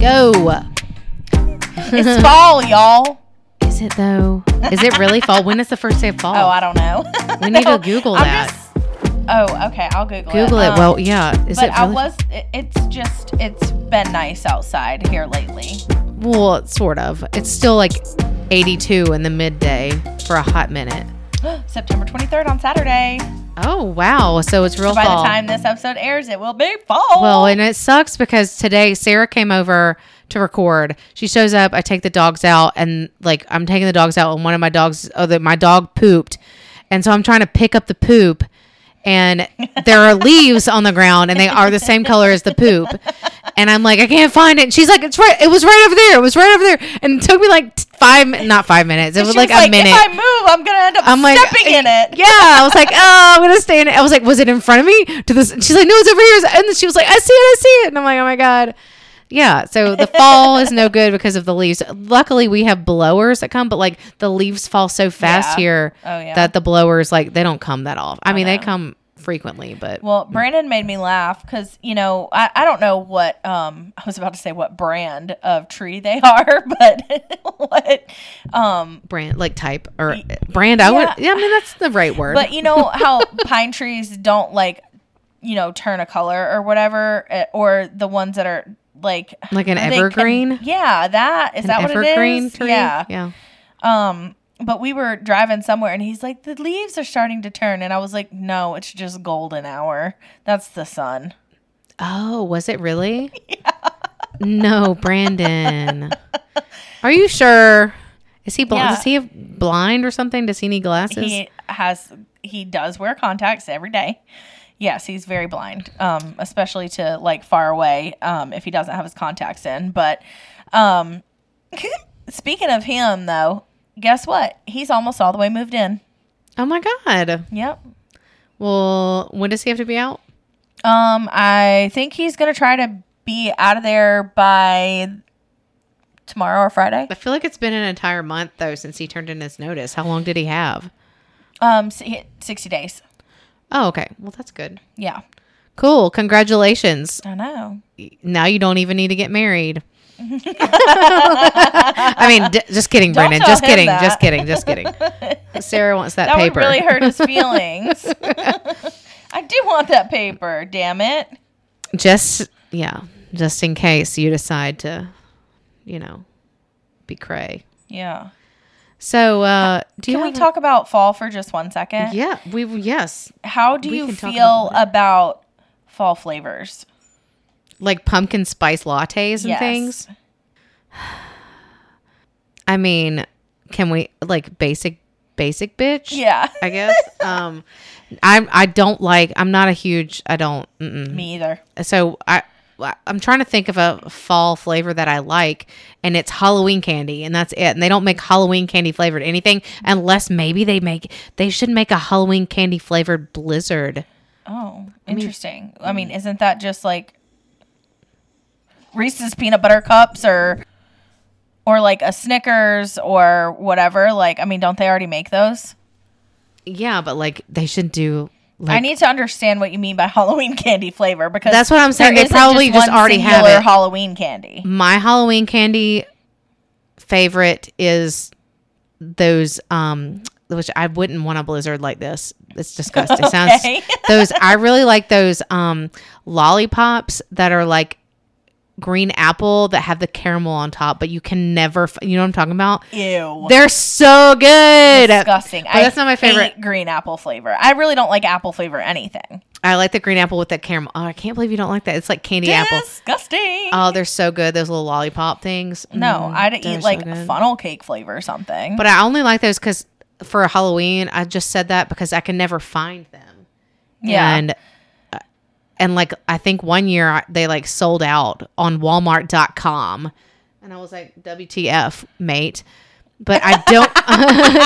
go. It's fall, y'all. Is it though? Is it really fall? When is the first day of fall? Oh, I don't know. We need to Google I'm that. just- oh, okay. I'll Google, it. Google it. Um, well, yeah. Is but it I was. it- It's just. It's been nice outside here lately. well, sort of. It's still like 82 in the midday for a hot minute. September 23rd on Saturday. Oh wow! So it's real By fall. the time this episode airs, it will be fall. Well, and it sucks because today Sarah came over to record. She shows up. I take the dogs out, and like I'm taking the dogs out, and one of my dogs, oh, the, my dog pooped, and so I'm trying to pick up the poop, and there are leaves on the ground, and they are the same color as the poop, and I'm like, I can't find it. And she's like, it's right. It was right over there. It was right over there, and it took me like five, not five minutes. It was She like, a minute. If I move, I'm gonna end up I'm like, stepping in it. Yeah, I was like, oh, I'm gonna stay in it. I was like, was it in front of me? To this, she's like, no, it's over here. And then she was like, I see it, I see it. And I'm like, oh my god, yeah. So the fall is no good because of the leaves. Luckily, we have blowers that come, but like the leaves fall so fast Yeah. here Oh, yeah. that the blowers like they don't come that often. I mean, they come frequently, but Well, Brandon made me laugh because you know I, I don't know what um I was about to say what brand of tree they are, but what um brand like type or brand. I would. yeah. Yeah, I mean that's the right word. but you know how pine trees don't like you know turn a color or whatever eh, or the ones that are like like an they can- evergreen. yeah, that is An that what it evergreen is? tree. Yeah. yeah. Um, but we were driving somewhere and he's like, the leaves are starting to turn. And I was like, no, it's just golden hour. That's the sun. Oh, was it really? No, Brandon. Are you sure? Is he blind? Yeah. Is he blind or something? Does he need glasses? He has, he does wear contacts every day. Yes, he's very blind, um, especially to like far away um, if he doesn't have his contacts in. But um, speaking of him, though, guess what? He's almost all the way moved in. oh my god. Yep. Well, when does he have to be out? Um, I think he's gonna try to be out of there by tomorrow or Friday. I feel like it's been an entire month though since he turned in his notice. How long did he have? Um, sixty days. Oh, okay. Well, that's good. Yeah, Cool. Congratulations. I know. Now you don't even need to get married. I mean, d- just kidding, Don't Brandon. tell Just kidding. Just kidding. Just kidding. Sarah wants that, That paper. would really hurt his feelings. I do want that paper. Damn it. just yeah, just in case you decide to, you know, be cray. Yeah. So, uh, do you Can we a- talk about fall for just one second? Yeah, we yes, How do We you feel about about fall flavors? Like pumpkin spice lattes and Yes. things. I mean, can we like basic basic bitch? Yeah. I guess. um, I I don't like. I'm not a huge. I don't. Mm-mm. Me either. so I I'm trying to think of a fall flavor that I like, and it's Halloween candy, and that's it. And they don't make Halloween candy flavored anything unless maybe they make. They should make a Halloween candy flavored Blizzard. Oh, interesting. I mean, isn't that just like Reese's peanut butter cups or or like a Snickers or whatever? Like, I mean, don't they already make those? Yeah, but like they should do. Like, I need to understand what you mean by Halloween candy flavor because That's what I'm saying. They probably just one already have it. Halloween candy. my Halloween candy favorite is those um which I wouldn't want a blizzard like this. It's disgusting. Sounds those I really like those um lollipops that are like green apple that have the caramel on top, but you can never f- you know what I'm talking about? Ew. They're so good. disgusting. But that's not my favorite. green apple flavor. I really don't like apple flavor anything. I like the green apple with that caramel. Oh, I can't believe you don't like that. It's like candy apple. Disgusting. Oh, they're so good. Those little lollipop things. no, Mm, I'd eat like good. funnel cake flavor or something. But I only like those because for Halloween, I just said that because I can never find them. yeah. And and like I think one year they like sold out on Walmart.com, and I was like, "WTF, mate." But I don't.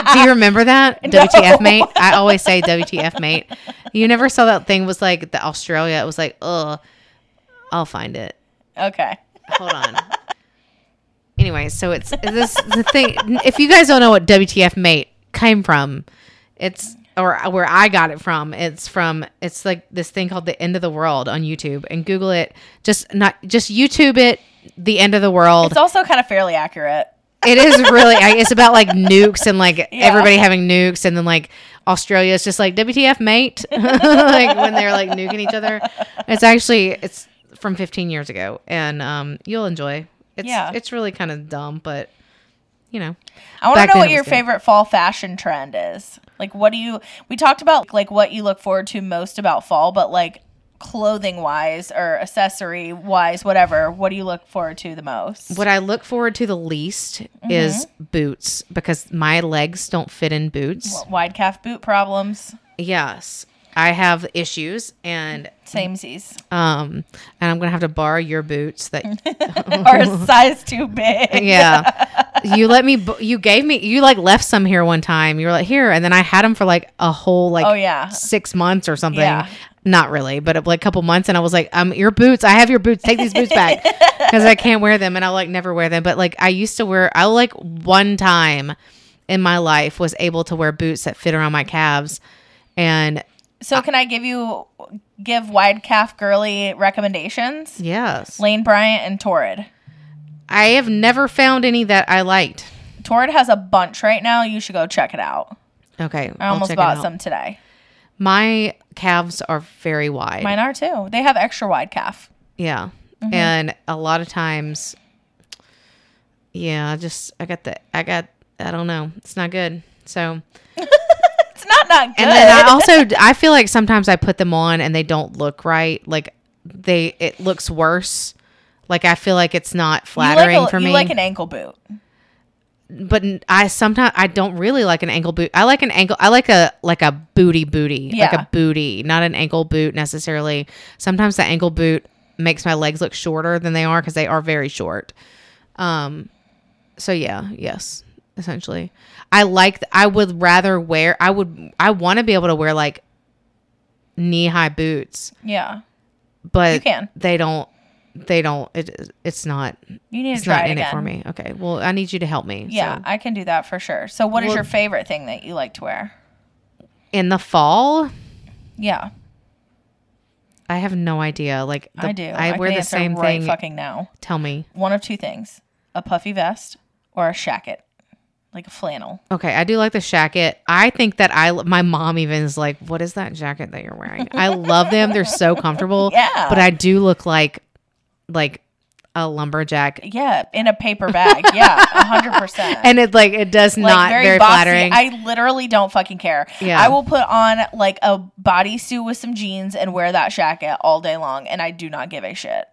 do you remember that WTF, mate? I always say WTF, mate. You never saw that thing was like the Australia. It was like, ugh. I'll find it. okay. Hold on. anyway, so it's this the thing. If you guys don't know what WTF mate came from, it's or where I got it from. It's from it's like this thing called the end of the world on YouTube and Google it. Just not just YouTube it. The end of the world. It's also kind of fairly accurate. It is really. It's about like nukes and like everybody having nukes, and then like Australia is just like WTF, mate. like when they're like nuking each other. It's actually it's from 15 years ago, and um, you'll enjoy. It's Yeah. it's really kind of dumb, but you know, I want to know what your good. favorite fall fashion trend is. Like, what do you? We talked about like what you look forward to most about fall, but like clothing wise or accessory wise, whatever. What do you look forward to the most? what I look forward to the least is mm-hmm. boots because my legs don't fit in boots. Wide calf boot problems. Yes, I have issues, and Samesies. um, and I'm gonna have to borrow your boots that are a size too big. yeah you let me you gave me you like left some here one time you were like here and then i had them for like a whole like Oh, yeah. six months or something Yeah. not really but like a couple months and i was like um your boots i have your boots take these boots back because i can't wear them and i like never wear them but like i used to wear i like one time in my life was able to wear boots that fit around my calves and So can I give you give wide calf girly recommendations? yes Lane Bryant and Torrid. i have never found any that i liked Torrid has a bunch right now. You should go check it out. okay I almost bought some today. my calves are very wide Mine are too. They have extra wide calf. Yeah. Mm-hmm. And a lot of times yeah, I just I got the I got I don't know. It's not good. So It's not not good. and then I also I feel like sometimes I put them on and they don't look right. Like they it looks worse. Like I feel like it's not flattering like a, for you me. like an ankle boot. but I sometimes I don't really like an ankle boot. I like an ankle. I like a like a booty booty, like Yeah. a booty, not an ankle boot necessarily. Sometimes the ankle boot makes my legs look shorter than they are because they are very short. Um, so yeah, yes, essentially, I like. th- I would rather wear. I would. I want to be able to wear like knee high boots, Yeah. but You can. they don't. They don't. It, it's not. You need It's to try not it in again. it for me. Okay. Well, I need you to help me. Yeah, so. I can do that for sure. So what is Well- your favorite thing that you like to wear? in the fall Yeah, i have no idea like the- I do. i, can wear the same right thing fucking now. tell me One of two things: a puffy vest or a shacket, like a flannel. okay i do like the jacket i think that i my mom even is like what is that jacket that you're wearing i love them they're so comfortable Yeah. but i do look like like a lumberjack Yeah, in a paper bag. Yeah, a hundred percent. and it like it does not very, boxy. flattering I literally don't fucking care. Yeah. I will put on like a bodysuit with some jeans and wear that jacket all day long, and I do not give a shit.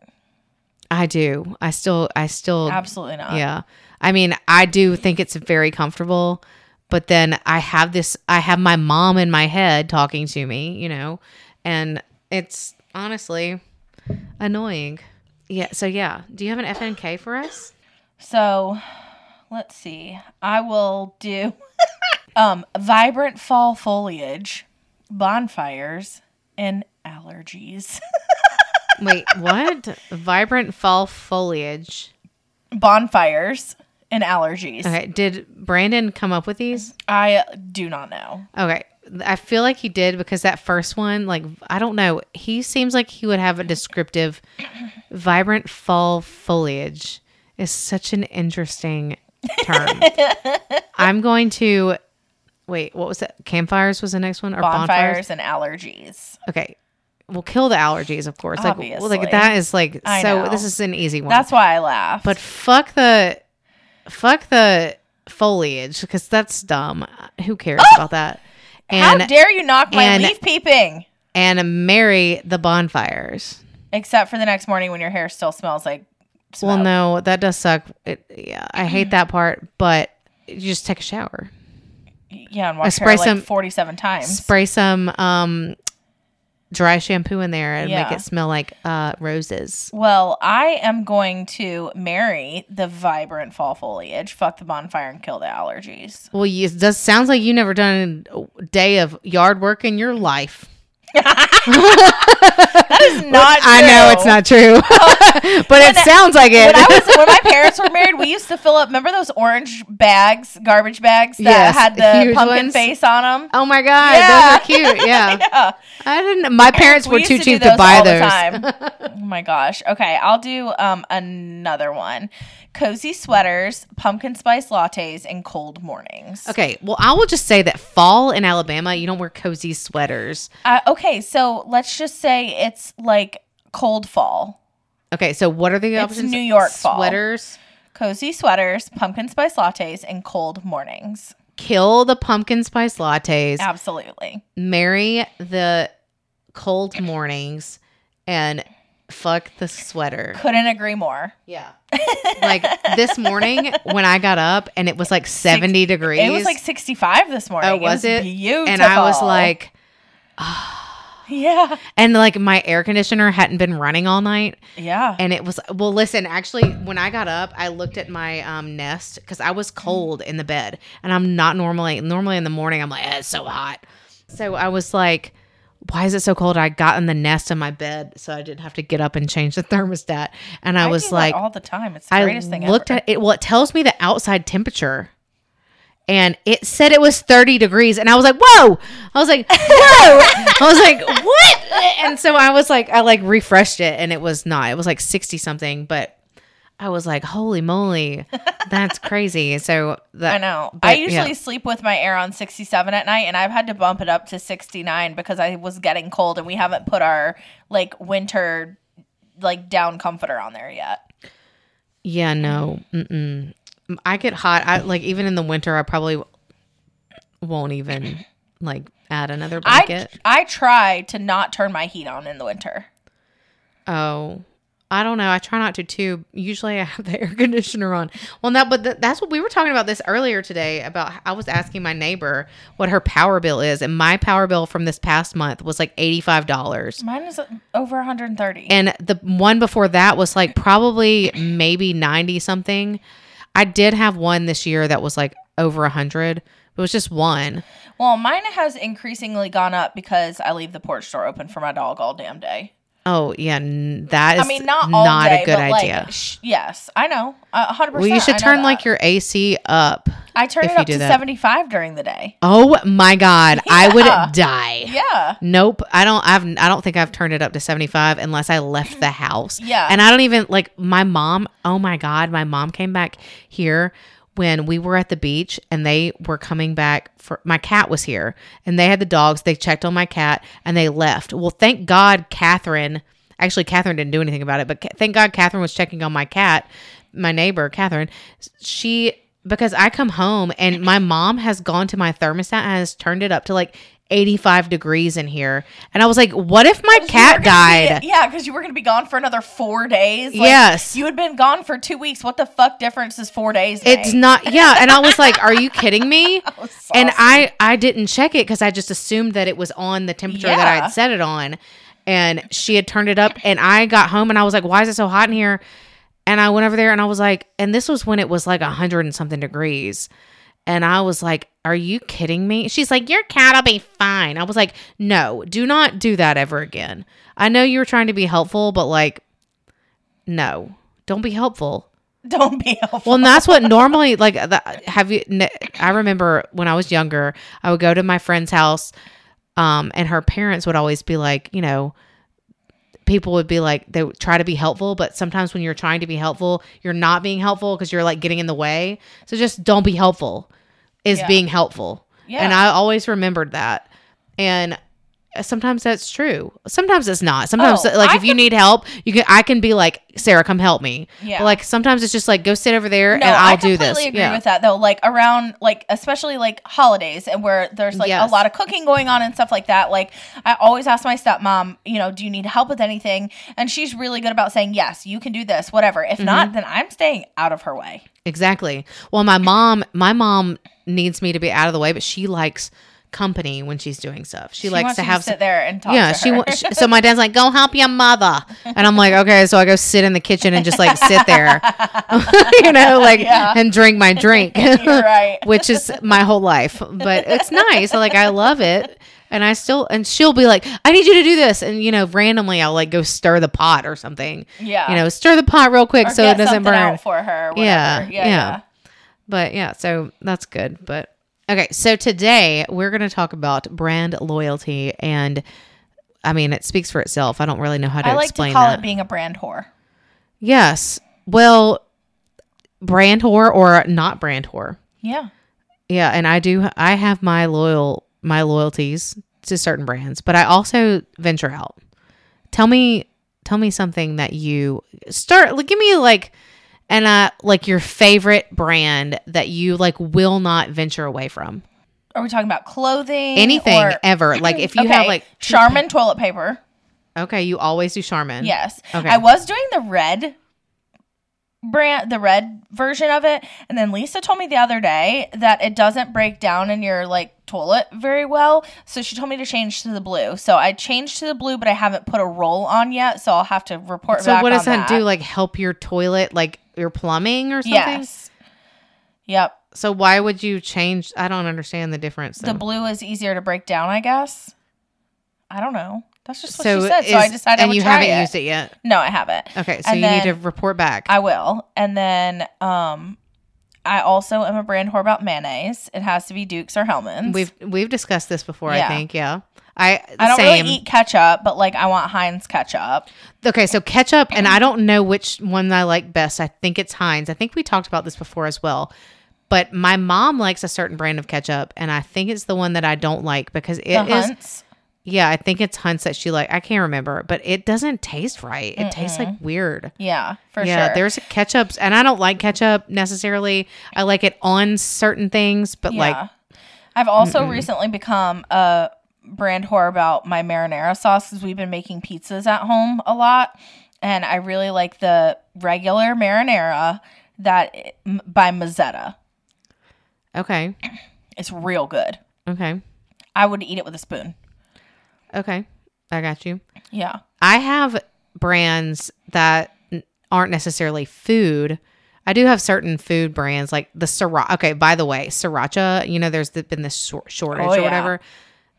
i do i still i still Absolutely not. Yeah. I mean, I do think it's very comfortable, but then I have this I have my mom in my head talking to me, you know, and it's honestly annoying. Yeah, so yeah, do you have an FMK for us? So, let's see. I will do um vibrant fall foliage, bonfires, and allergies. Wait, what? Vibrant fall foliage. bonfires and allergies. Okay, did Brandon come up with these? I do not know. Okay. I feel like he did because that first one, like, I don't know. He seems like he would have a descriptive, vibrant fall foliage is such an interesting term. I'm going to, wait, what was that? Campfires was the next one? Or bonfires? Bonfires and allergies. Okay. We'll kill the allergies, of course. Like, well, like that is like, I so know. this is an easy one. That's why I laugh. But fuck the fuck the foliage because that's dumb. Who cares about that? how And dare you knock my and- leaf peeping? and marry the bonfires. Except for the next morning when your hair still smells like smoke. Well, no, that does suck. It, yeah, I hate that part. But you just take a shower, Yeah, and wash spray hair like some- 47 times. spray some um dry shampoo in there, and make it smell like uh roses. Well, I am going to marry the vibrant fall foliage, fuck the bonfire, and kill the allergies. Well, it does sounds like you never done a day of yard work in your life. That is not. I know it's not true, but it sounds like it. when I was when my parents were married, we used to fill up. Remember those orange bags, garbage bags that Yes, had the pumpkin ones. face on them? oh my god, Yeah. those are cute. Yeah, yeah, I didn't. My parents We were too do cheap to buy the those. time. oh my gosh. Okay, I'll do um another one. Cozy sweaters, pumpkin spice lattes, and cold mornings. Okay, well, I will just say that fall in Alabama, you don't wear cozy sweaters. Uh, okay, so let's just say it's like cold fall. Okay, so what are the It's options? New York fall. sweaters. Cozy sweaters, pumpkin spice lattes, and cold mornings. Kill the pumpkin spice lattes. Absolutely. Marry the cold mornings, and fuck the sweater. Couldn't agree more. Yeah. Like this morning when I got up and it was like 70 degrees. It was like 65 this morning. oh, was it? Beautiful. And I was like, yeah. and like my air conditioner hadn't been running all night. Yeah. And it was, well, listen, actually, when I got up, I looked at my um, nest because I was cold in the bed. And I'm not normally, normally in the morning, I'm like, eh, it's so hot. So I was like, why is it so cold? I got in the nest of my bed so I didn't have to get up and change the thermostat. And I, I was like, all the time. It's the I greatest thing I looked ever. at it. Well, it tells me the outside temperature, and it said it was 30 degrees, and I was like, "Whoa!" I was like, "Whoa!" I was like, "What?" And so I was like, I like refreshed it, and it was not. It was like 60 something, but I was like, "Holy moly, that's crazy!" So that I know. but, I usually yeah. sleep with my air on 67 at night, and I've had to bump it up to 69 because I was getting cold, and we haven't put our like winter like down comforter on there yet. Yeah, no. Mm-mm. I get hot. I like even in the winter. I probably won't even like add another I blanket. I try to not turn my heat on in the winter. Oh, I don't know. I try not to too. Usually I have the air conditioner on. Well, no, but th- that's what we were talking about this earlier today. About I was asking my neighbor what her power bill is, and my power bill from this past month was like eighty five dollars. Mine is uh, over 130. And the one before that was like probably maybe 90 something. I did have one this year that was like over a 100. It was just one. well, mine has increasingly gone up because I leave the porch door open for my dog all damn day. Oh, yeah. n- That is I mean, not not day, a good idea. like, sh- yes, I know, a hundred well, you should turn like your AC up. I turn it up to seventy-five during the day. Oh my God. I would die. Yeah, Nope. I don't I've I don't think I've turned it up to 75 unless I left the house. Yeah. And I don't even like my mom, oh my god, my mom came back here when we were at the beach and they were coming back for my cat was here and they had the dogs. They checked on my cat and they left. Well, thank God Catherine actually Catherine didn't do anything about it, but thank God Catherine was checking on my cat, my neighbor, Catherine. She because I come home and my mom has gone to my thermostat and has turned it up to like 85 degrees in here. And I was like, what if my cat died? be- yeah, because you were going to be gone for another four days. Like, Yes. you had been gone for two weeks. What the fuck difference is four days? It's not, yeah. And I was like, are you kidding me? was And. I, I didn't check it because I just assumed that it was on the temperature that I Yeah. had set it on. And she had turned it up. And I got home and I was like, why is it so hot in here? And I went over there and I was like, and this was when it was like a hundred and something degrees. And I was like, Are you kidding me? She's like, Your cat will be fine. I was like, No, do not do that ever again. I know you were trying to be helpful, but like, no, don't be helpful. Don't be helpful. Well, and that's what normally like. The, have you? I remember when I was younger, I would go to my friend's house, um, and her parents would always be like, you know, people would be like, they would try to be helpful, but sometimes when you're trying to be helpful, you're not being helpful because you're like getting in the way. So just don't be helpful. Is Yeah. being helpful. Yeah. And I always remembered that. And sometimes that's true. Sometimes it's not. Sometimes Oh, like I if you need help, you can I can be like, Sarah, come help me. Yeah. But like sometimes it's just like go sit over there No, and I'll do this. I completely agree yeah. with that though. Like around like especially like holidays and where there's like Yes. a lot of cooking going on and stuff like that. Like I always ask my stepmom, you know, do you need help with anything? And she's really good about saying yes, you can do this, whatever. If Mm-hmm. not, then I'm staying out of her way. Exactly. Well, my mom, my mom needs me to be out of the way, but she likes company when she's doing stuff. She, She likes to have sit there and talk. yeah, to she, she so my dad's like, "Go help your mother," and I'm like, "Okay." So I go sit in the kitchen and just like sit there, you know, like Yeah. and drink my drink, right. which is my whole life. But it's nice. Like I love it, and I still and she'll be like, "I need you to do this," and you know, randomly I'll like go stir the pot or something. Yeah. you know, stir the pot real quick Or so it doesn't burn. for her. Yeah, yeah. yeah. But yeah, so that's good. But okay, so today we're going to talk about brand loyalty and. I mean, it speaks for itself. I don't really know how to I like explain to call that. it being a brand whore. Yes. Well, brand whore or not brand whore. Yeah. Yeah, and I do I have my loyal my loyalties to certain brands, but I also venture out. Tell me tell me something that you start like give me like and uh like your favorite brand that you like will not venture away from. Are we talking about clothing? Anything or- ever. Like if you have like Charmin toilet paper. Okay, you always do Charmin. Yes. Okay. I was doing the red brand, the red version of it, and then Lisa told me the other day that it doesn't break down in your like toilet very well. So she told me to change to the blue. So I changed to the blue, but I haven't put a roll on yet, so I'll have to report So back what does on that, do? Like help your toilet like your plumbing or something? yes. Yep. So why would you change? I don't understand the difference. The blue is easier to break down, I guess. I don't know. That's just what so she said. so I is- decided I and would you haven't it. used it yet. No, I haven't. Okay, so And you need to report back. I will. And then um I also am a brand whore about mayonnaise. It has to be Dukes or Hellmann's. we've we've discussed this before. I think. Yeah. I I don't same. really eat ketchup, but like I want Heinz ketchup. Okay, so ketchup, and I don't know which one I like best. I think it's Heinz. I think we talked about this before as well. But my mom likes a certain brand of ketchup, and I think it's the one that I don't like because it is. Hunts. Yeah, I think it's Hunt's that she like. I can't remember, but it doesn't taste right. It tastes like weird. Yeah, for yeah, sure. there's ketchups, and I don't like ketchup necessarily. I like it on certain things, but like. I've also recently become a brand whore about my marinara sauce because we've been making pizzas at home a lot, and I really like the regular marinara that by Mezzetta. okay, It's real good. okay, I would eat it with a spoon. okay, I got you. Yeah. I have brands that aren't necessarily food. I do have certain food brands like the sriracha. Okay, by the way, sriracha. You know, there's been this shortage Oh, or yeah. whatever.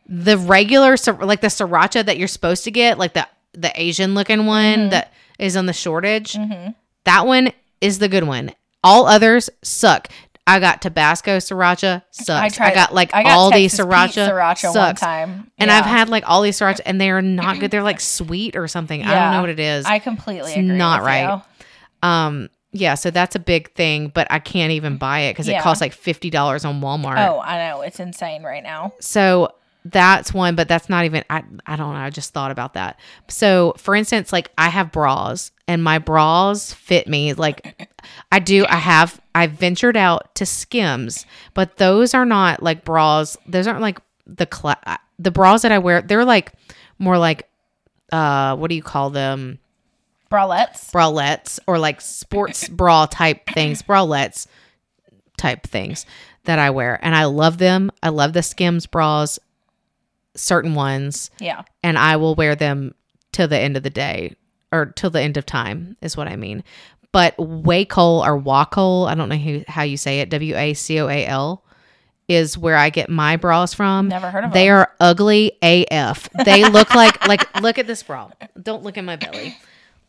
The regular, like the sriracha that you're supposed to get, like the the Asian looking one Mm-hmm. that is on the shortage. That one is the good one. All others suck. I got Tabasco sriracha sucks. I, tried- got like I got all these Texas Pete sriracha, sriracha one sucks. time. And I've had like all these sriracha, and they are not good. They're like sweet or something. I don't know what it is. I completely It's agree. not right. you. um, yeah, so that's a big thing, but I can't even buy it because it costs like fifty dollars on Walmart. Oh, I know. It's insane right now. So that's one, but that's not even. I I don't know. I just thought about that. So for instance, like I have bras, and my bras fit me. Like I do. I have. I ventured out to Skims, but those are not like bras. Those aren't like the cla- the bras that I wear. They're like more like uh what do you call them? Bralettes. bralettes or like sports bra type things, bralettes type things that I wear. And I love them. I love the Skims bras, certain ones, Yeah. and I will wear them till the end of the day or till the end of time, is what I mean. But Wacoal or Wacoal, I don't know who, how you say it, W A C O A L, is where I get my bras from. Never heard of They them. are ugly AF. They look like like look at this bra. Don't look at my belly.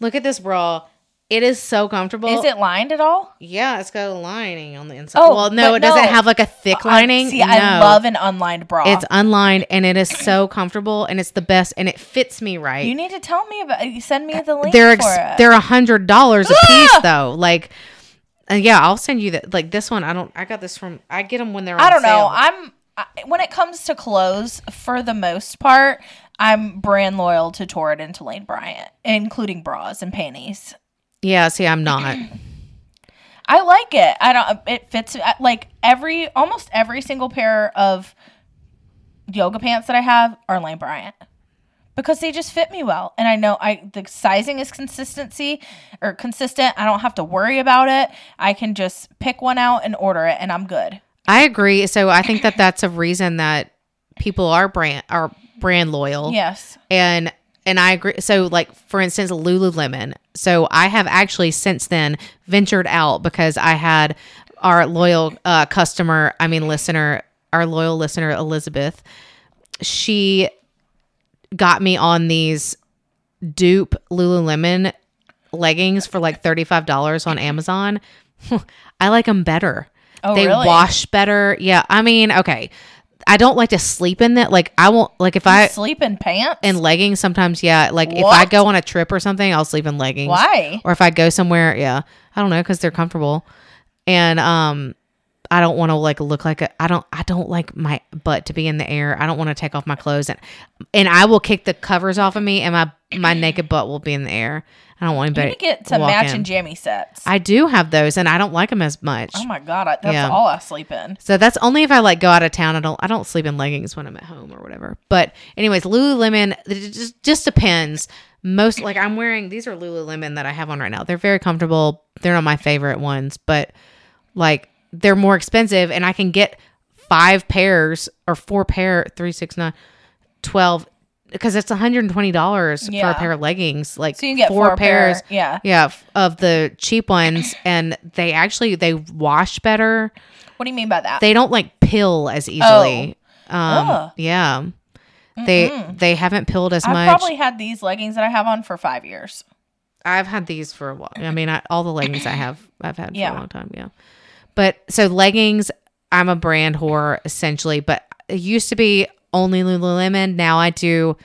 Look at this bra. It is so comfortable. Is it lined at all? Yeah, it's got a lining on the inside. Oh, well, no, it doesn't have like a thick uh, I- lining. see, I love an unlined bra. It's unlined and it is so comfortable and it's the best and it fits me right. you need to tell me about. You send me uh, the link they're for ex- it. they're a hundred dollars a ah! piece though. Like, uh, yeah, I'll send you that. Like this one, I don't. I got this from. I get them when they're. On I don't know. sale. I'm I, when it comes to clothes, for the most part, I'm brand loyal to Torrid and to Lane Bryant, including bras and panties. Yeah, see, I'm not. I like it. I don't. It fits like every almost every single pair of yoga pants that I have are Lane Bryant because they just fit me well, and I know I the sizing is consistency or consistent. I don't have to worry about it. I can just pick one out and order it, and I'm good. I agree. So I think that that's a reason that people are brand are brand loyal. Yes. and and I agree. So, like for instance, Lululemon. So I have actually since then ventured out because I had our loyal uh, customer, I mean listener, our loyal listener Elizabeth. She got me on these dupe Lululemon leggings for like thirty five dollars on Amazon. I like them better. Oh, they really? wash better. Yeah, I mean, okay. I don't like to sleep in that. Like I won't like if I Sleep in pants? and leggings sometimes yeah like if i go on a trip or something i'll sleep in leggings Why? or if i go somewhere yeah i don't know because they're comfortable and um i don't want to like look like a i don't i don't like my butt to be in the air i don't want to take off my clothes and and i will kick the covers off of me and my my naked butt will be in the air i don't want You need to get some matching in. jammy sets. i do have those and i don't like them as much oh my god, I, that's Yeah. all I sleep in. so that's only if I like go out of town. I don't I don't sleep in leggings when I'm at home or whatever. But anyways, Lululemon it just just depends. Most like I'm wearing these are Lululemon that I have on right now. They're very comfortable. They're not my favorite ones, but like they're more expensive and I can get five pairs or four pair three six nine twelve because it's $120 for a pair of leggings like So you can get four, four pairs pair- yeah. yeah f- of the cheap ones and they actually they wash better What do you mean by that? they don't like pill as easily. Um, Ugh. yeah, they they haven't pilled as much. I've much. probably had these leggings that I have on for five years. I've had these for a while. I mean, I, all the leggings I have, I've had for Yeah. a long time. Yeah, but so leggings, I'm a brand whore essentially. But it used to be only Lululemon. Now I do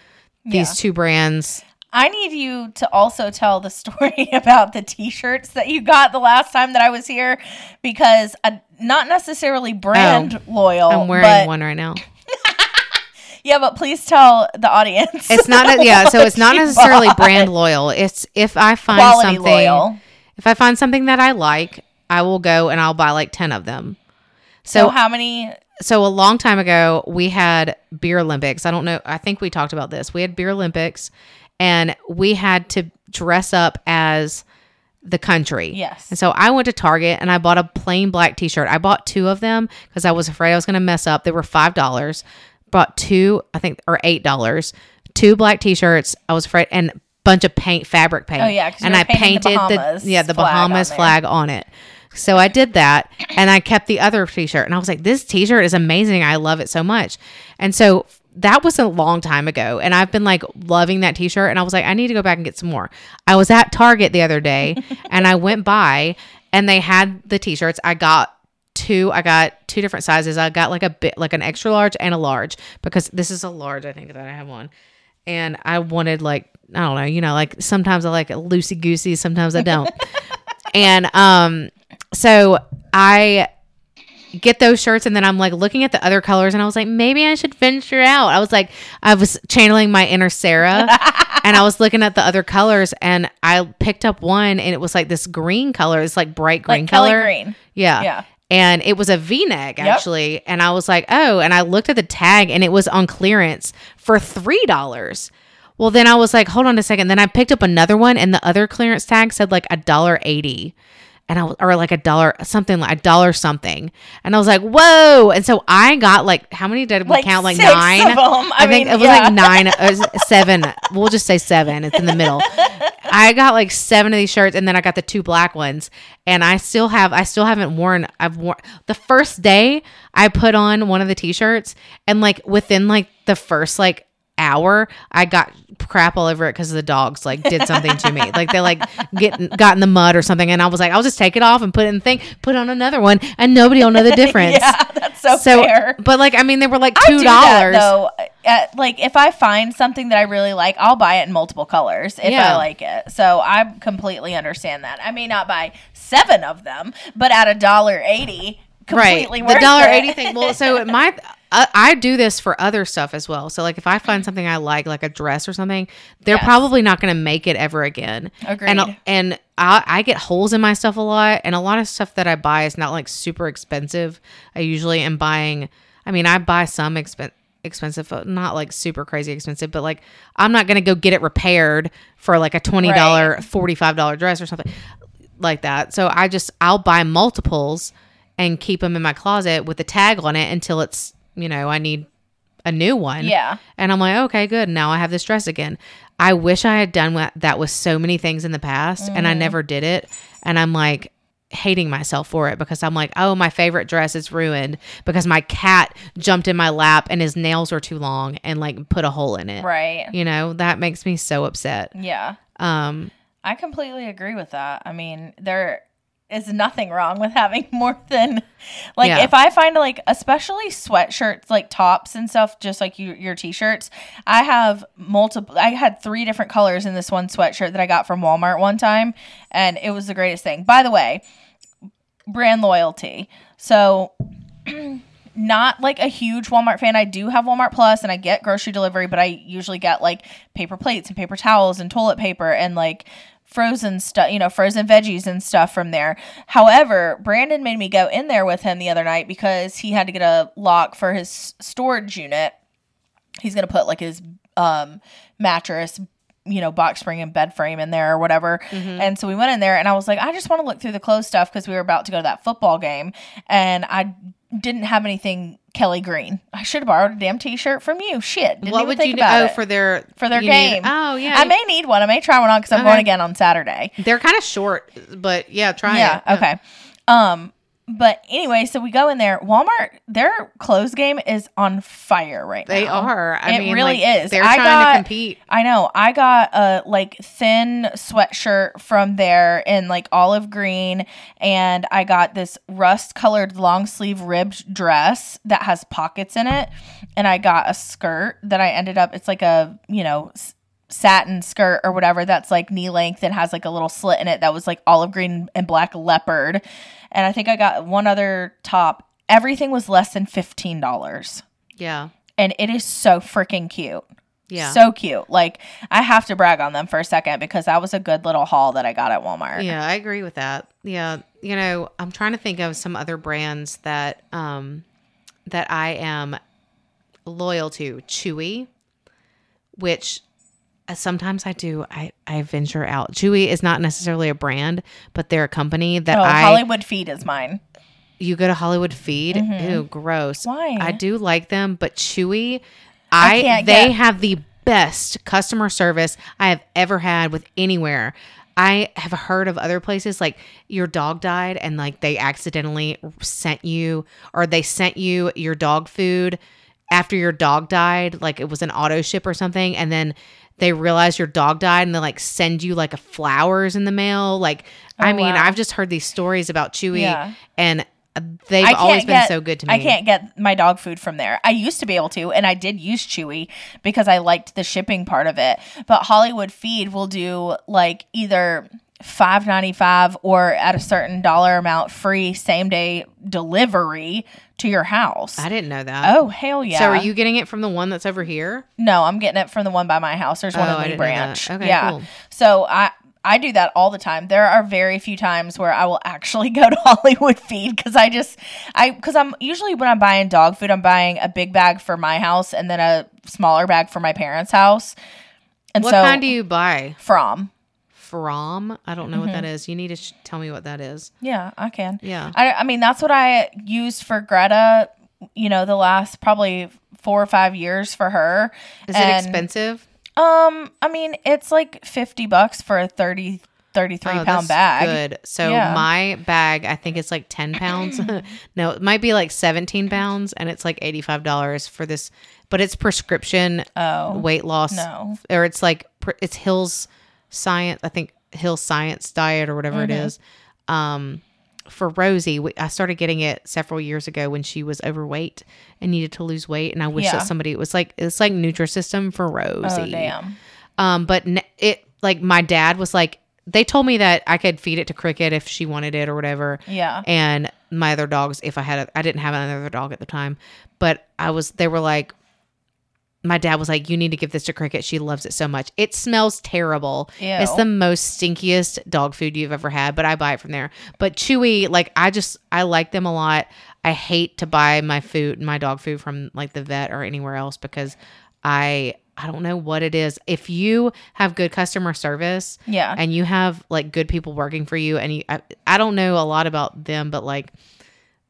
these Yeah. two brands. I need you to also tell the story about the t-shirts that you got the last time that I was here because uh, not necessarily brand loyal. Oh, I'm wearing but, one right now. Yeah, but please tell the audience. It's not. a, yeah, so it's not necessarily bought. brand loyal. It's if I find quality something. loyal. If I find something that I like, I will go and I'll buy like ten of them. So, So how many? So a long time ago we had beer olympics. I don't know i think we talked about this. We had beer olympics and we had to dress up as the country. Yes. and so i went to target and i bought a plain black t-shirt. I bought two of them because i was afraid i was going to mess up. They were five dollars. Bought two i think or eight dollars. Two black t-shirts. I was afraid and a bunch of paint fabric paint. Oh, yeah, and i painted the Bahamas yeah the flag on bahamas flag on it so I did that and I kept the other t-shirt and I was like this t-shirt is amazing. I love it so much. And so that was a long time ago and I've been like loving that t-shirt and I was like I need to go back and get some more. I was at Target the other day and I went by and they had the t-shirts. I got two I got two different sizes. I got like a bit like an extra large and a large because this is a large I think that I have on. And I wanted like I don't know, you know, like sometimes I like loosey goosey, sometimes I don't. and um so I get those shirts and then I'm like looking at the other colors and I was like, maybe I should venture out. I was like, I was channeling my inner Sarah and I was looking at the other colors and I picked up one and it was like this green color. It's like bright green Like Kelly color. Green. Yeah. Yeah. And it was a V neck actually. And I was like, oh, and I looked at the tag and it was on clearance for three dollars. Well, then I was like, hold on a second. Then I picked up another one and the other clearance tag said like a dollar eighty. And I was, or like a dollar, something like a dollar something. And I was like, whoa. And so I got like, how many did we Like count? Like nine? I I, think mean, it was yeah. like nine, uh, seven. We'll just say seven. It's in the middle. I got like seven of these shirts and then I got the two black ones. And I still have, I still haven't worn, I've worn, the first day I put on one of the t shirts and like within like the first like hour, I got crap all over it because the dogs like did something to me. Like they like get got in the mud or something. And I was like, I'll just take it off and put it in the thing, put on another one and nobody will know the difference. Yeah, that's so, So, fair. but like, I mean, they were like two dollars. though. Uh, like if I find something that I really like, I'll buy it in multiple colors if Yeah. I like it. So I completely understand that. I may not buy seven of them, but at a dollar eighty, completely right the dollar eighty thing well so my I, I do this for other stuff as well so like if i find something i like like a dress or something they're Yes. probably not going to make it ever again and Agreed. and I, I get holes in my stuff a lot and a lot of stuff that i buy is not like super expensive i usually am buying i mean i buy some expen- expensive uh, not like super crazy expensive but like i'm not going to go get it repaired for like a $20 Right. $45 dress or something like that. So I just I'll buy multiples and keep them in my closet with a tag on it until it's you know I need a new one. Yeah. And I'm like, okay, good. Now I have this dress again. I wish I had done that with so many things in the past and I Mm-hmm. never did it. And I'm like hating myself for it because I'm like, oh, my favorite dress is ruined because my cat jumped in my lap and his nails were too long and like put a hole in it. Right. You know, that makes me so upset. Yeah. Um, I completely agree with that. I mean, there is nothing wrong with having more than like Yeah. if I find like especially sweatshirts like tops and stuff just like you, your t-shirts. I have multiple I had three different colors in this one sweatshirt that I got from Walmart one time and it was the greatest thing. By the way, brand loyalty. So not like a huge Walmart fan. I do have Walmart Plus and I get grocery delivery, but I usually get like paper plates and paper towels and toilet paper and like frozen stuff, you know, frozen veggies and stuff from there. However, Brandon made me go in there with him the other night because he had to get a lock for his storage unit. He's going to put like his um mattress you know, box spring and bed frame in there or whatever. And so we went in there and I was like, I just want to look through the clothes stuff because we were about to go to that football game and I didn't have anything Kelly Green. I should have borrowed a damn t shirt from you. Shit. Didn't what would you about Oh, it. for their For their you need- game. oh, yeah. I may need one. I may try one on because I'm Okay. going again on Saturday. They're kind of short, but yeah, try Yeah. it. Okay. Um, but anyway, so we go in there. Walmart, their clothes game is on fire right They now. They are. I It mean, really like, is. They're I trying got- to compete. I know. I got a like thin sweatshirt from there in like olive green, and I got this rust colored long sleeve ribbed dress that has pockets in it, and I got a skirt that I ended up. It's like a you know. satin skirt or whatever that's like knee length and has like a little slit in it that was like olive green and black leopard and i think i got one other top everything was less than $15 Yeah. and it is so freaking cute Yeah. so cute. Like I have to brag on them for a second because that was a good little haul that I got at Walmart. Yeah, I agree with that. Yeah, you know, I'm trying to think of some other brands that um that I am loyal to. Chewy, which sometimes I do. I I venture out. Chewy is not necessarily a brand, but they're a company that Oh, I Hollywood Feed is mine. you go to Hollywood Feed. Mm-hmm. Ew, gross. Why? I do like them, but Chewy, I, can't they get- have the best customer service I have ever had with anywhere. I have heard of other places like your dog died and like they accidentally sent you or they sent you your dog food after your dog died, like it was an auto ship or something, and then they realize your dog died and they like send you like a flowers in the mail. Like oh, I Oh, mean, wow. I've just heard these stories about Chewy Yeah. and uh, they've I can't always been get, so good to me. I can't get my dog food from there. I used to be able to, and I did use Chewy because I liked the shipping part of it. But Hollywood Feed will do like either five ninety five or at a certain dollar amount free same day delivery to your house. I didn't know that. oh hell yeah! So are you getting it from the one that's over here? No, I'm getting it from the one by my house. There's one Oh, in Lee know. Branch. Okay, yeah. cool. So I I do that all the time. There are very few times where I will actually go to Hollywood Feed because I just I because I'm usually when I'm buying dog food, I'm buying a big bag for my house and then a smaller bag for my parents' house. And What so kind do you buy from? From? I don't know Mm-hmm. what that is. You need to sh- tell me what that is. Yeah, I can. Yeah. I, I mean, that's what I used for Greta, you know, the last probably four or five years for her. Is it expensive? Um, I mean, it's like 50 bucks for a 30, 33 Oh, pound that's bag. Good. So Yeah. my bag, I think it's like ten pounds. no, it might be like seventeen pounds, and it's like eighty five dollars for this. But it's prescription Oh, weight loss, no. or it's like it's Hills Science. I think Hill Science Diet or whatever Mm-hmm. it is. Um, for Rosie, we, I started getting it several years ago when she was overweight and needed to lose weight, and I wish Yeah. that somebody it was like it's like Nutrisystem for Rosie. Oh, damn. Um, but it like my dad was like they told me that I could feed it to Cricket if she wanted it or whatever. Yeah. And my other dogs, if I had, a, I didn't have another dog at the time, but I was. They were like, my dad was like, "You need to give this to Cricket. She loves it so much. It smells terrible. Ew. It's the most stinkiest dog food you've ever had, but I buy it from there. But Chewy, like, I just I like them a lot. I hate to buy my food, my dog food from like the vet or anywhere else because I I don't know what it is. If you have good customer service, Yeah. and you have like good people working for you, and you I, I don't know a lot about them, but like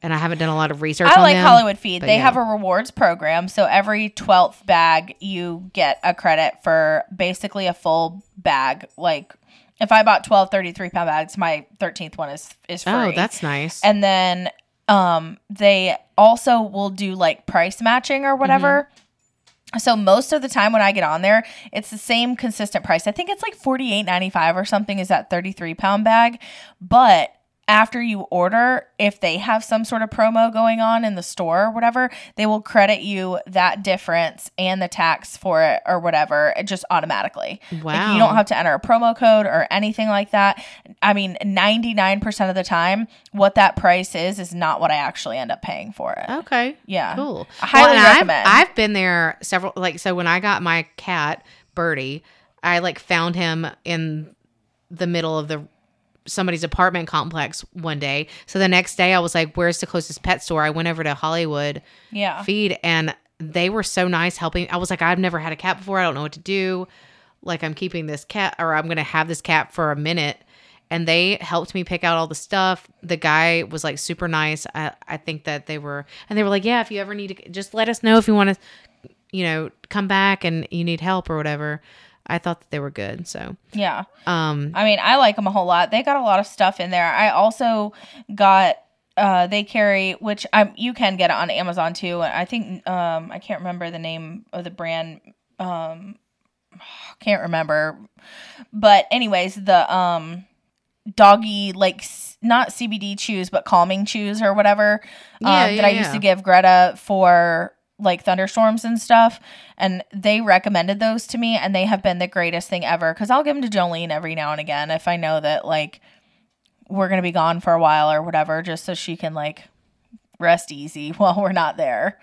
and I haven't done a lot of research. I like them, Hollywood Feed. They yeah. have a rewards program. So every 12th bag, you get a credit for basically a full bag. Like if I bought 12 33 pound bags, my 13th one is, is free. Oh, that's nice. and then um, they also will do like price matching or whatever. Mm-hmm. So most of the time when I get on there, it's the same consistent price. I think it's like forty eight ninety five or something. Is that thirty three pound bag? But after you order, if they have some sort of promo going on in the store or whatever, they will credit you that difference and the tax for it or whatever just automatically. Like Wow. you don't have to enter a promo code or anything like that. I mean, 99% of the time, what that price is is not what I actually end up paying for it. okay. Yeah. Cool. I highly I've- recommend. I've, been there several like so when I got my cat, Birdie, I like found him in the middle of the somebody's apartment complex one day. So the next day I was like, Where's the closest pet store? I went over to Hollywood Yeah. feed and they were so nice helping. I was like, I've never had a cat before. I don't know what to do. Like I'm keeping this cat or I'm gonna have this cat for a minute. And they helped me pick out all the stuff. The guy was like super nice. I, I think that they were and they were like, Yeah, if you ever need to just let us know if you want to, you know, come back and you need help or whatever. I thought that they were good. So Yeah. um I mean, I like them a whole lot. They got a lot of stuff in there. I also got uh they carry which um you can get it on Amazon too. I think um I can't remember the name of the brand um can't remember. But anyways, the um doggy like s- not CBD chews but calming chews or whatever um, Yeah, that yeah, I used yeah. to give Greta for like thunderstorms and stuff and they recommended those to me and they have been the greatest thing ever because i'll give them to jolene every now and again if i know that like we're gonna be gone for a while or whatever just so she can like rest easy while we're not there.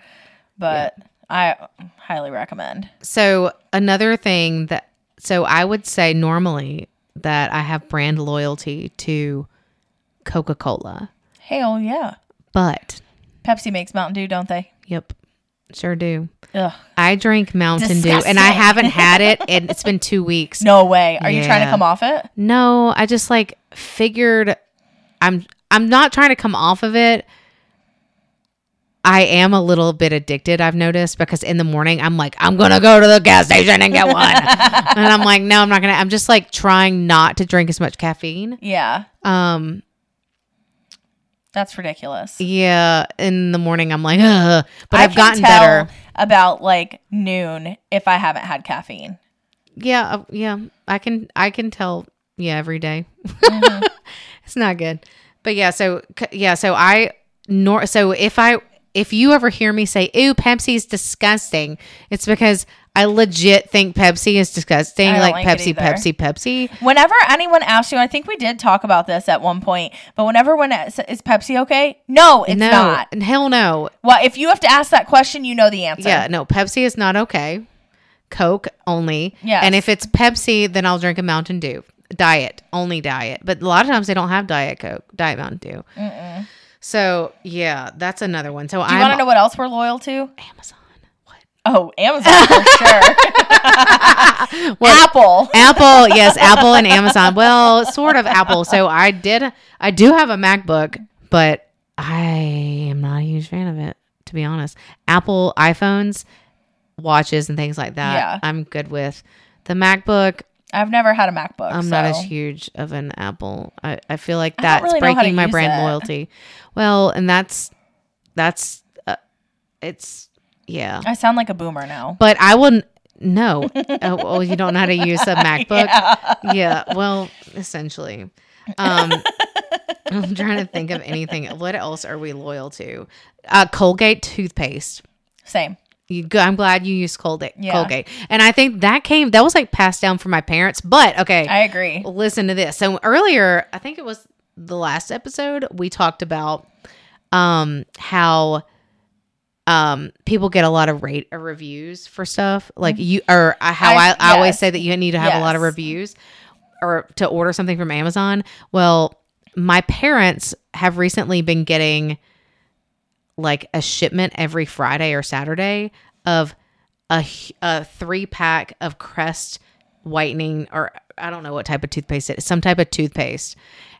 But i highly recommend. So another thing that so I would say normally that I have brand loyalty to Coca-Cola. hell yeah. But pepsi makes mountain dew don't they? Yep, sure do. Ugh. I drink Mountain Dew and I haven't had it and it's been 2 weeks. no way are you trying to come off it No, I just like figured I'm I'm not trying to come off of it. I am a little bit addicted, I've noticed, because in the morning I'm like, I'm gonna go to the gas station and get one. and I'm like, no, I'm not gonna I'm just like trying not to drink as much caffeine. yeah Um that's ridiculous yeah, in the morning I'm like, Ugh. but I I've can gotten tell better. about like noon if i haven't had caffeine Yeah, uh, yeah. I can I can tell yeah every day. Mm-hmm. it's not good. But yeah, so yeah, so I nor so if I if you ever hear me say ew Pepsi's disgusting, it's because I legit think Pepsi is disgusting. I Like, like Pepsi. Pepsi, Pepsi. Whenever anyone asks you, I think we did talk about this at one point, but whenever when is Pepsi okay? No, it's no, not. hell no. Well, if you have to ask that question, you know the answer. Yeah, no, Pepsi is not okay. Coke only. Yes. And if it's Pepsi, then I'll drink a Mountain Dew. Diet, only diet. But a lot of times they don't have Diet Coke, Diet Mountain Dew. So yeah, that's another one. So I'm want to know what else we're loyal to? Amazon. Oh, Amazon for sure. Apple. Apple, yes, Apple and Amazon. Well, sort of Apple. So I did, I do have a MacBook, but I am not a huge fan of it, to be honest. Apple iPhones, watches, and things like that. Yeah. I'm good with. The MacBook, I've never had a MacBook. I'm so. not as huge of an Apple. I, I feel like that's really know how to breaking my brand it. loyalty. Well, and that's that's uh, it's yeah. I sound like a boomer now. But I wouldn't. No. oh, well, you don't know how to use a MacBook. Yeah. Well, essentially. Um, I'm trying to think of anything. What else are we loyal to? Uh, Colgate toothpaste. Same. You, go- I'm glad you used Colgate. Yeah. Colgate, and I think that came that was like passed down from my parents. But okay, I agree. listen to this. So earlier, I think it was the last episode, we talked about um how um people get a lot of rate or reviews for stuff like you or uh, how I, Mm-hmm. I- I, always yes. say that you need to have a lot of reviews or to order something from Amazon. Well, my parents have recently been getting like a shipment every Friday or Saturday of a, a three pack of Crest whitening or I don't know what type of toothpaste it is, some type of toothpaste.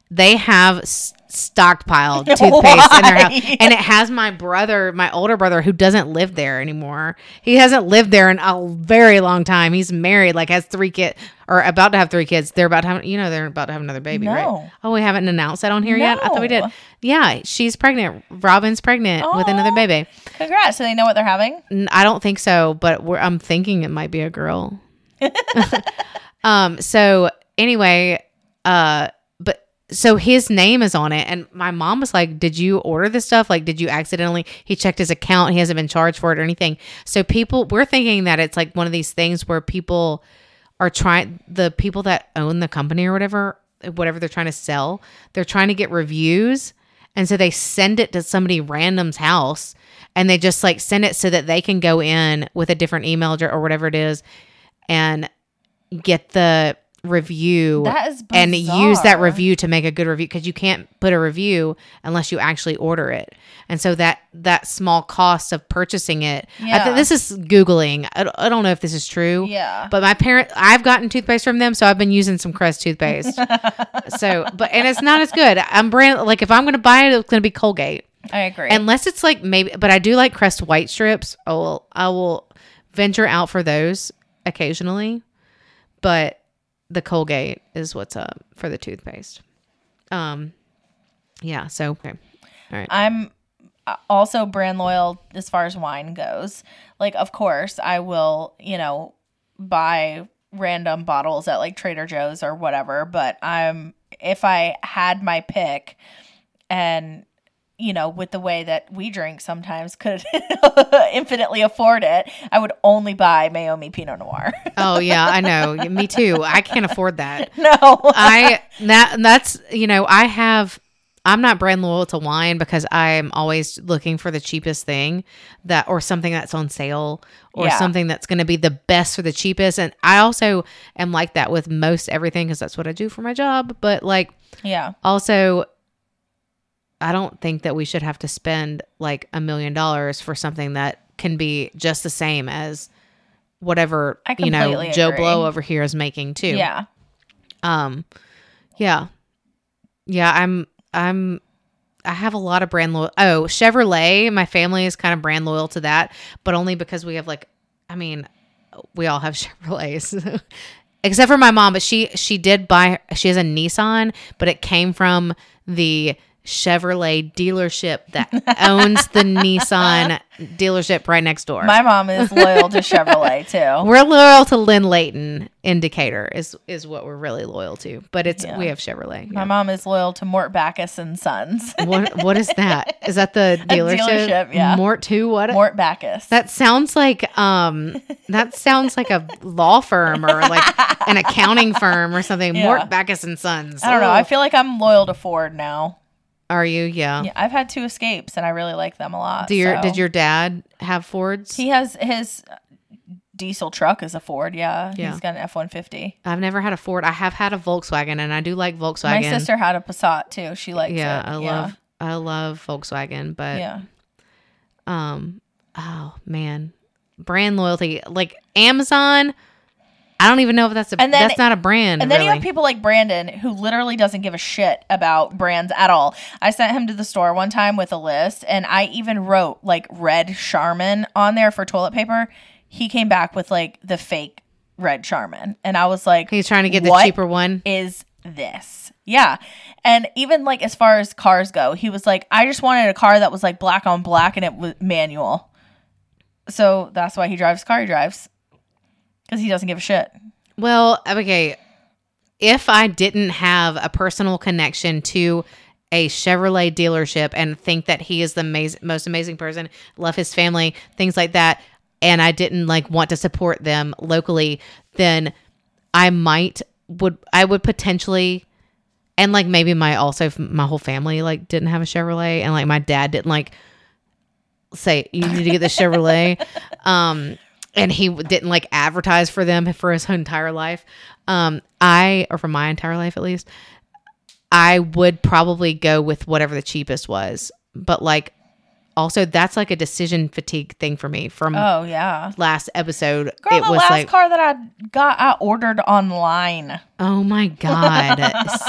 They have s- stockpiled toothpaste in their house, and it has my brother, my older brother, who doesn't live there anymore. He hasn't lived there in a very long time. He's married, like has three kids, or about to have three kids. They're about to have, you know, they're about to have another baby, right? Oh, we haven't announced that on here yet. I thought we did. Yeah, she's pregnant. Robin's pregnant with another baby. Congrats. So they know what they're having? I don't think so, but we're, I'm thinking it might be a girl. um. So anyway, uh, so his name is on it, and my mom was like, "Did you order this stuff? Like, did you accidentally?" He checked his account. He hasn't been charged for it or anything. So people, we're thinking that it's like one of these things where people are trying the people that own the company or whatever, whatever they're trying to sell, they're trying to get reviews. And so they send it to somebody random's house and they just like send it so that they can go in with a different email or whatever it is and get the review That is and use that review to make a good review because you can't put a review unless you actually order it. And so that that small cost of purchasing it, I Yeah. think this is googling. I, don't- I don't know if this is true. Yeah. But my parent, I've gotten toothpaste from them, so I've been using some Crest toothpaste. so, but and it's not as good. I'm brand like if I'm going to buy it, it's going to be Colgate, I agree. unless it's like maybe. But I do like Crest white strips. I will, I will venture out for those occasionally, but the Colgate is what's up for the toothpaste. Um, yeah. So okay, all right. I'm uh, also brand loyal as far as wine goes. Like, of course, I will, you know, buy random bottles at like Trader Joe's or whatever. But I'm, if I had my pick and, you know, with the way that we drink sometimes could infinitely afford it, I would only buy Meiomi Pinot Noir. Oh yeah, I know. Me too. I can't afford that. no. I that that's you know I have I'm not brand loyal to wine because I'm always looking for the cheapest thing that or something that's on sale or Yeah. something that's going to be the best for the cheapest and I also am like that with most everything because that's what I do for my job but like yeah. also I don't think that we should have to spend like a million dollars for something that can be just the same as whatever you know completely Joe. Blow over here is making too. Yeah. Um, yeah, yeah. I'm I'm I have a lot of brand loyal. Oh, Chevrolet. My family is kind of brand loyal to that, but only because we have like, I mean, we all have Chevrolets. Except for my mom, but she she did buy she has a Nissan, but it came from the Chevrolet dealership that owns the Nissan dealership right next door. My mom is loyal to Chevrolet too. we're loyal to Lynn Layton in Decatur is is what we're really loyal to. But it's Yeah. we have Chevrolet. My yeah. mom is loyal to Mort Backus and Sons. What what is that? Is that the dealership? dealership, yeah. Mort two what? Mort Backus. that sounds like um that sounds like a law firm or like an accounting firm or something. Yeah. Mort Backus and Sons. I don't know. I Oh. feel like I'm loyal to Ford now. Are you? Yeah. Yeah, I've had two escapes and I really like them a lot. Do your so- did your dad have Fords? He has his diesel truck is a Ford. Yeah, Yeah. he's got an F one fifty. I've never had a Ford. I have had a Volkswagen and I do like Volkswagen. My sister had a Passat too. She likes yeah, it. I love I love Volkswagen, but Yeah. um oh man brand loyalty like amazon i don't even know if that's a And then- that's not a brand And then you have people like Brandon who literally doesn't give a shit about brands at all. I sent him to the store one time with a list and I even wrote like red Charmin on there for toilet paper. He came back with like the fake red Charmin. And I was like, he's trying to get the "What cheaper one is this? Yeah. And even like as far as cars go, he was like, I just wanted a car that was like black on black and it was manual. So that's why he drives car he drives. Because he doesn't give a shit. well okay if i didn't have a personal connection to a chevrolet dealership and think that he is the most amazing person love his family things like that and i didn't like want to support them locally then i might would i would potentially and like maybe my also my whole family like didn't have a Chevrolet and like my dad didn't like say you need to get the Chevrolet um and he didn't like advertise for them for his entire life. Um I or for my entire life at least I would probably go with whatever the cheapest was. But like also that's like a decision fatigue thing for me from Oh yeah. last episode. Girl, it the was last like, car that I got, I ordered online. oh my god.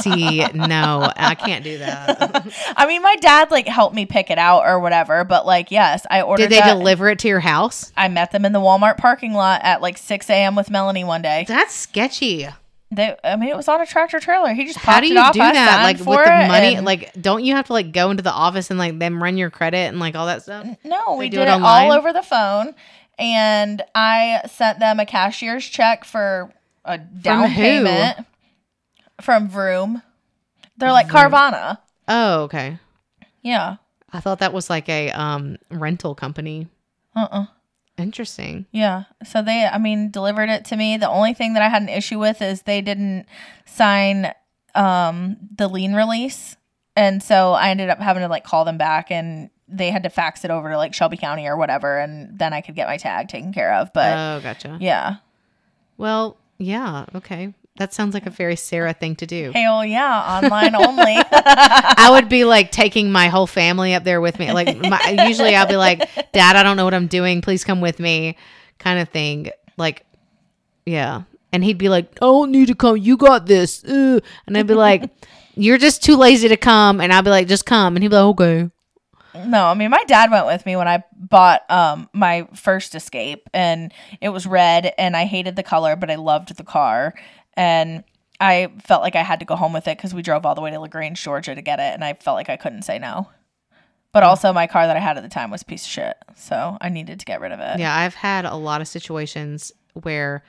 See, no, I can't do that. I mean, my dad like helped me pick it out or whatever, but like, yes, I ordered. Did they deliver it to your house? I met them in the Walmart parking lot at like 6 a.m. with Melanie one day. That's sketchy. They, I mean, it was on a tractor trailer. He just How do it you off. do that? Like with the money? and- Like, don't you have to like go into the office and like them run your credit and like all that stuff? no, we did it it, all over the phone, and I sent them a cashier's check for a down who? payment from Vroom. They're like Carvana. Oh, okay. Yeah. I thought that was like a um rental company. Uh. uh Interesting. Yeah. So they, I mean, delivered it to me. The only thing that I had an issue with is they didn't sign um, the lien release. And so I ended up having to like call them back and they had to fax it over to like Shelby County or whatever. And then I could get my tag taken care of. But Oh, gotcha. yeah. Well, yeah, okay. That sounds like a very Sarah thing to do. Hell yeah. Online only. I would be like taking my whole family up there with me. Like my, usually I'll be like, "Dad, I don't know what I'm doing. Please come with me," kind of thing. Like, yeah. And he'd be like, "I don't need to come. You got this." Uh. And I'd be like, "You're just too lazy to come." And I'd be like, "Just come." And he'd be like, "Okay." No, I mean my dad went with me when I bought um my first Escape and it was red and I hated the color but I loved the car and I felt like I had to go home with it cuz we drove all the way to LaGrange, Georgia to get it and I felt like I couldn't say no. But mm. also my car that I had at the time was a piece of shit. So I needed to get rid of it. Yeah, I've had a lot of situations where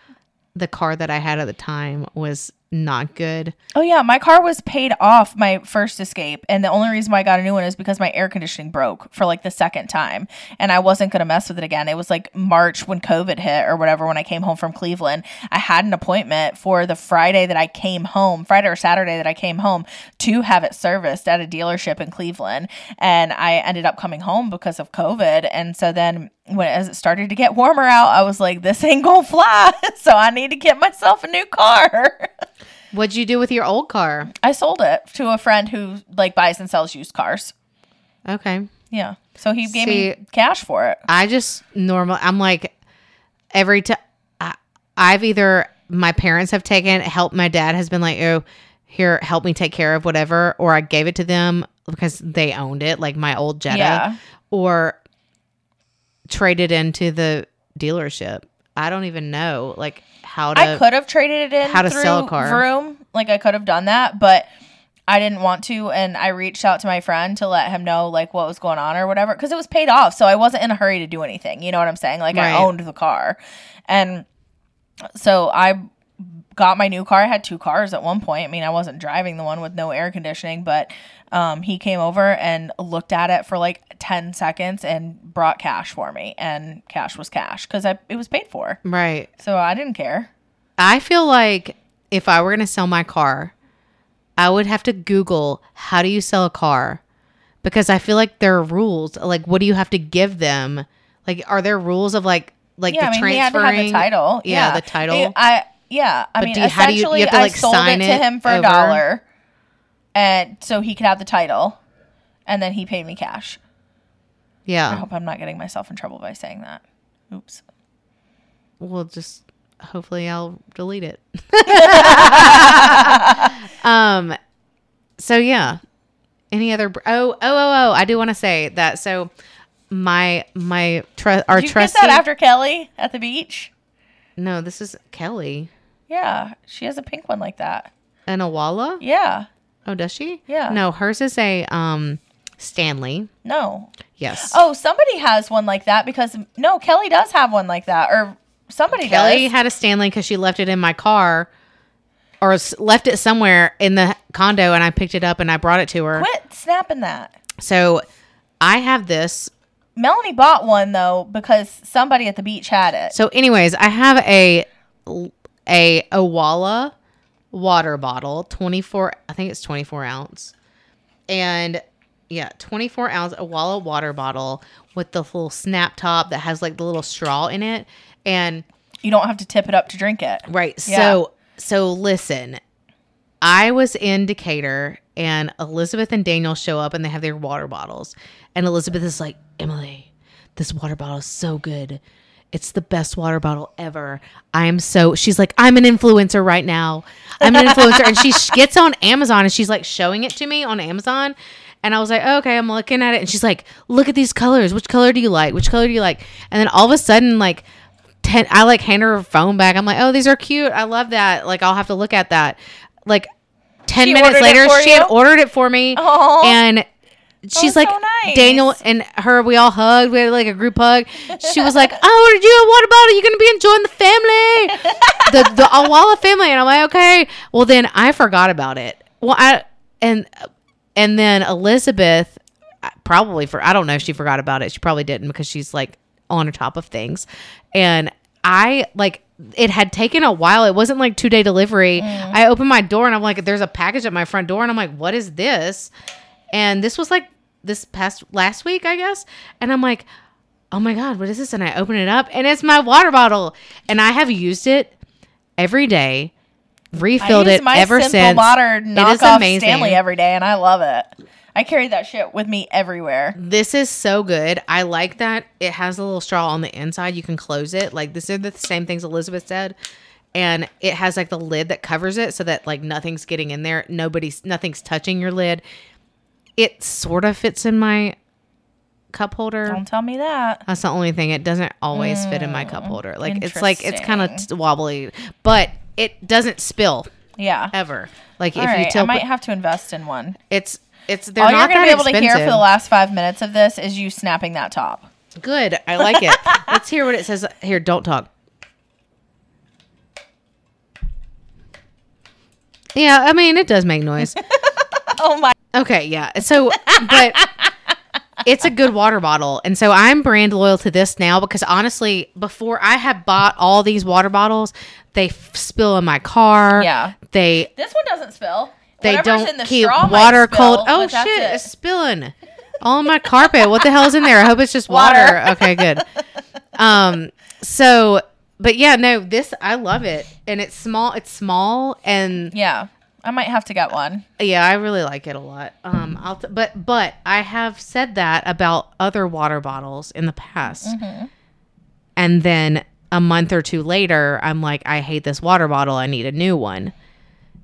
the car that I had at the time was not good. Oh yeah, my car was paid off my first escape, and the only reason why I got a new one is because my air conditioning broke for like the second time, and I wasn't gonna mess with it again. It was like March when COVID hit or whatever when I came home from Cleveland. I had an appointment for the Friday that I came home, Friday or Saturday that I came home to have it serviced at a dealership in Cleveland, and I ended up coming home because of COVID, and so then when as it started to get warmer out, I was like, this ain't gonna fly, so I need to get myself a new car. What'd you do with your old car? I sold it to a friend who like buys and sells used cars. Okay. Yeah. So he gave See- me cash for it. I just normal. I'm like every time I've either my parents have taken help. My dad has been like, oh, here, help me take care of whatever, or I gave it to them because they owned it, like my old Jetta, Yeah. or traded into the dealership. I don't even know like how to. I could have traded it in how to sell a car. Vroom. Like I could have done that, but I didn't want to and I reached out to my friend to let him know like what was going on or whatever cuz it was paid off, so I wasn't in a hurry to do anything. You know what I'm saying? Like Right. I owned the car. And so I got my new car. I had two cars at one point. I mean, I wasn't driving the one with no air conditioning, but um, he came over and looked at it for like 10 seconds and brought cash for me. And cash was cash because I it was paid for. right. So I didn't care. I feel like if I were going to sell my car, I would have to Google how do you sell a car because I feel like there are rules. Like, what do you have to give them? Like, are there rules of like like yeah, the I mean, he had to transferring? have the title. Yeah, the title. I yeah. I But mean, do you- how do you- you essentially, have to, like, I sold sign it to him for over? a dollar, and so he could have the title, and then he paid me cash. Yeah. I hope I'm not getting myself in trouble by saying that. Oops. Well, just hopefully I'll delete it. um. So yeah. Any other? Br- oh, oh, oh, oh! I do want to say that. So my my tr- our Did you trustee. that after Kelly at the beach? no, this is Kelly Yeah, she has a pink one like that. and Owala. Yeah. Oh, does she? Yeah. No, hers is a um Stanley. No. Yes. Oh, somebody has one like that because no, Kelly does have one like that, or somebody Kelly does. had a Stanley because she left it in my car, or left it somewhere in the condo, and I picked it up and I brought it to her. Quit snapping that. So I have this. Melanie bought one though because somebody at the beach had it. So, anyways, I have a a Owala water bottle, twenty four. I think it's twenty four ounce, and yeah, twenty four ounce Owala water bottle with the little snap top that has like the little straw in it, and You don't have to tip it up to drink it. Right. Yeah. So so listen, I was in Decatur and Elizabeth and Daniel show up and they have their water bottles. And Elizabeth is like, Emily, this water bottle is so good. It's the best water bottle ever. I am so, she's like, I'm an influencer right now. I'm an influencer. and she gets on Amazon and she's like showing it to me on Amazon. And I was like, okay, I'm looking at it. And she's like, look at these colors. Which color do you like? Which color do you like? And then all of a sudden, like, ten, I like hand her her phone back. I'm like, oh, these are cute. I love that. Like, I'll have to look at that. Like, 10 She minutes later, she had ordered it for me. Aw. And she's that's like, so nice. Daniel and her, we all hugged. We had like a group hug. She was like, "Oh, ordered you What about? You're going to be enjoying the family, the, the Owala family. And I'm like, okay. Well, then I forgot about it. Well, I, and, and then Elizabeth, probably for, I don't know she forgot about it. She probably didn't because she's like on top of things. And I like, it had taken a while. It wasn't like two day delivery. Mm. I opened my door and I'm like, there's a package at my front door. And I'm like, what is this? And this was like this past last week, I guess. And I'm like, oh my God, what is this? And I open it up and it's my water bottle. And I have used it every day, refilled it my ever since. water it is knockoff amazing. Stanley every day, and I love it. I carry that shit with me everywhere. This is so good. I like that it has a little straw on the inside. You can close it. Like this are the same things Elizabeth said. And it has like the lid that covers it so that like nothing's getting in there. Nobody's nothing's touching your lid. It sort of fits in my cup holder. Don't tell me that. That's the only thing. It doesn't always fit in my cup mm, holder. Like it's like it's kind of t- wobbly, but it doesn't spill Yeah. ever. Like All if you right, I might have to invest in one. it's it's they're All you're gonna be able to hear for the last five minutes of this is you snapping that top. Good. I like it. Let's hear what it says. Here, don't talk. Yeah, I mean, it does make noise. Oh my! Okay, yeah. So, but it's a good water bottle. And so I'm brand loyal to this now because honestly, before I had bought all these water bottles, they f- spill in my car. Yeah. They This one doesn't spill. they Whatever's don't in the keep straw water spill, cold. Oh shit, it. it's spilling all on my carpet. What the hell is in there? I hope it's just water. Water. Okay, good. Um, so, but yeah, no, this I love it, and it's small. It's small, and Yeah, I might have to get one. yeah, I really like it a lot. Um, I'll t- but but I have said that about other water bottles in the past, Mm-hmm. and then a month or two later, I'm like, I hate this water bottle. I need a new one.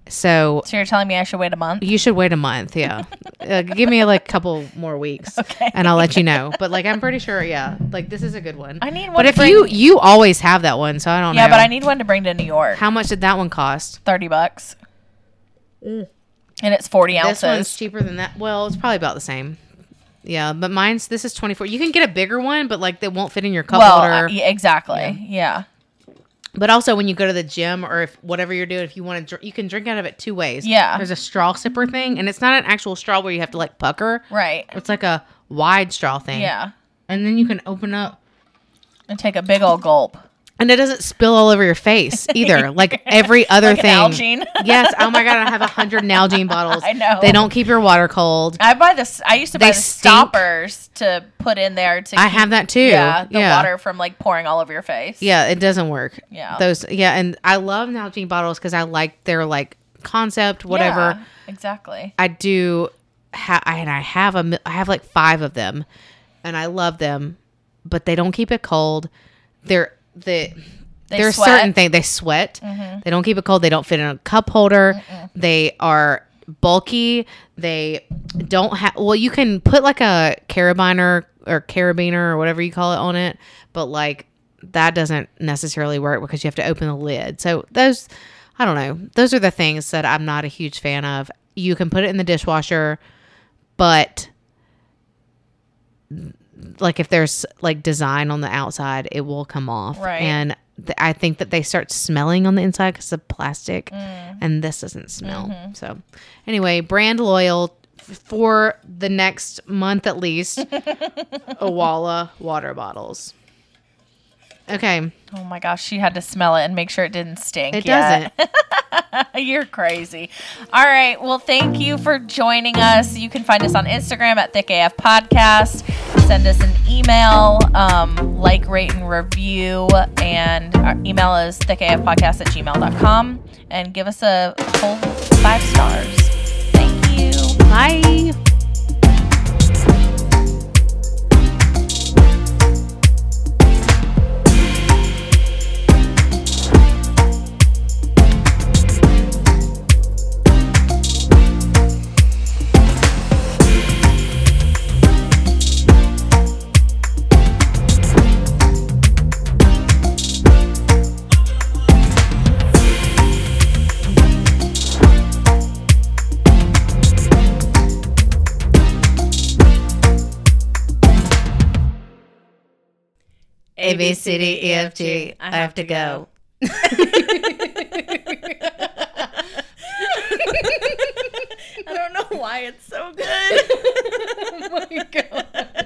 So So you're telling me I should wait a month? you should wait a month. Yeah, uh, give me like a couple more weeks, Okay. and I'll let you know. But like, I'm pretty sure. Yeah, like this is a good one. I need one But if bring- you you always have that one, so I don't Yeah, know. but I need one to bring to New York. How much did that one cost? Thirty bucks. And it's forty ounces. This one's cheaper than that. Well, it's probably about the same. Yeah, but mine's this is 24. You can get a bigger one, but like they won't fit in your cup Well, holder. uh, yeah, exactly. Yeah. But also when you go to the gym or if whatever you're doing, if you want to, dr- you can drink out of it two ways. Yeah. There's a straw sipper thing, and it's not an actual straw where you have to like pucker. Right. It's like a wide straw thing. Yeah. And then you can open up, And take a big old gulp. And it doesn't spill all over your face either. like every other Like thing. Nalgene. yes. Oh my god, I have a hundred Nalgene bottles. I know. They don't keep your water cold. I buy this. I used to They buy the stink. stoppers to put in there to. I keep- have that too. Yeah, the Yeah. water from like pouring all over your face. Yeah, it doesn't work. Yeah. Those yeah, and I love Nalgene bottles because I like their like concept, whatever. Yeah, exactly. I do ha- and I have a. I have like 5 of them and I love them, but they don't keep it cold. They're the They there's sweat. Mm-hmm. certain things they sweat. They don't keep it cold. They don't fit in a cup holder. They are bulky. They don't have well you can put like a carabiner or carabiner or whatever you call it on it, but like that doesn't necessarily work because you have to open the lid. So those I don't know. Those are the things that I'm not a huge fan of. You can put it in the dishwasher, but like if there's like design on the outside, it will come off. Right. And th- I think that they start smelling on the inside because of plastic, Mm. and this doesn't smell. Mm-hmm. So, anyway, brand loyal f- for the next month at least. Owala water bottles. Okay, Oh my gosh, she had to smell it and make sure it didn't stink. it yet. doesn't. You're crazy. All right. Well, thank you for joining us. You can find us on Instagram at Thick AF Podcast. Send us an email, um, like, rate, and review. And our email is thickafpodcast at gmail.com. And give us a whole five stars. Thank you. Bye. A B C D E F G. I have to go. I don't know why it's so good. oh my god.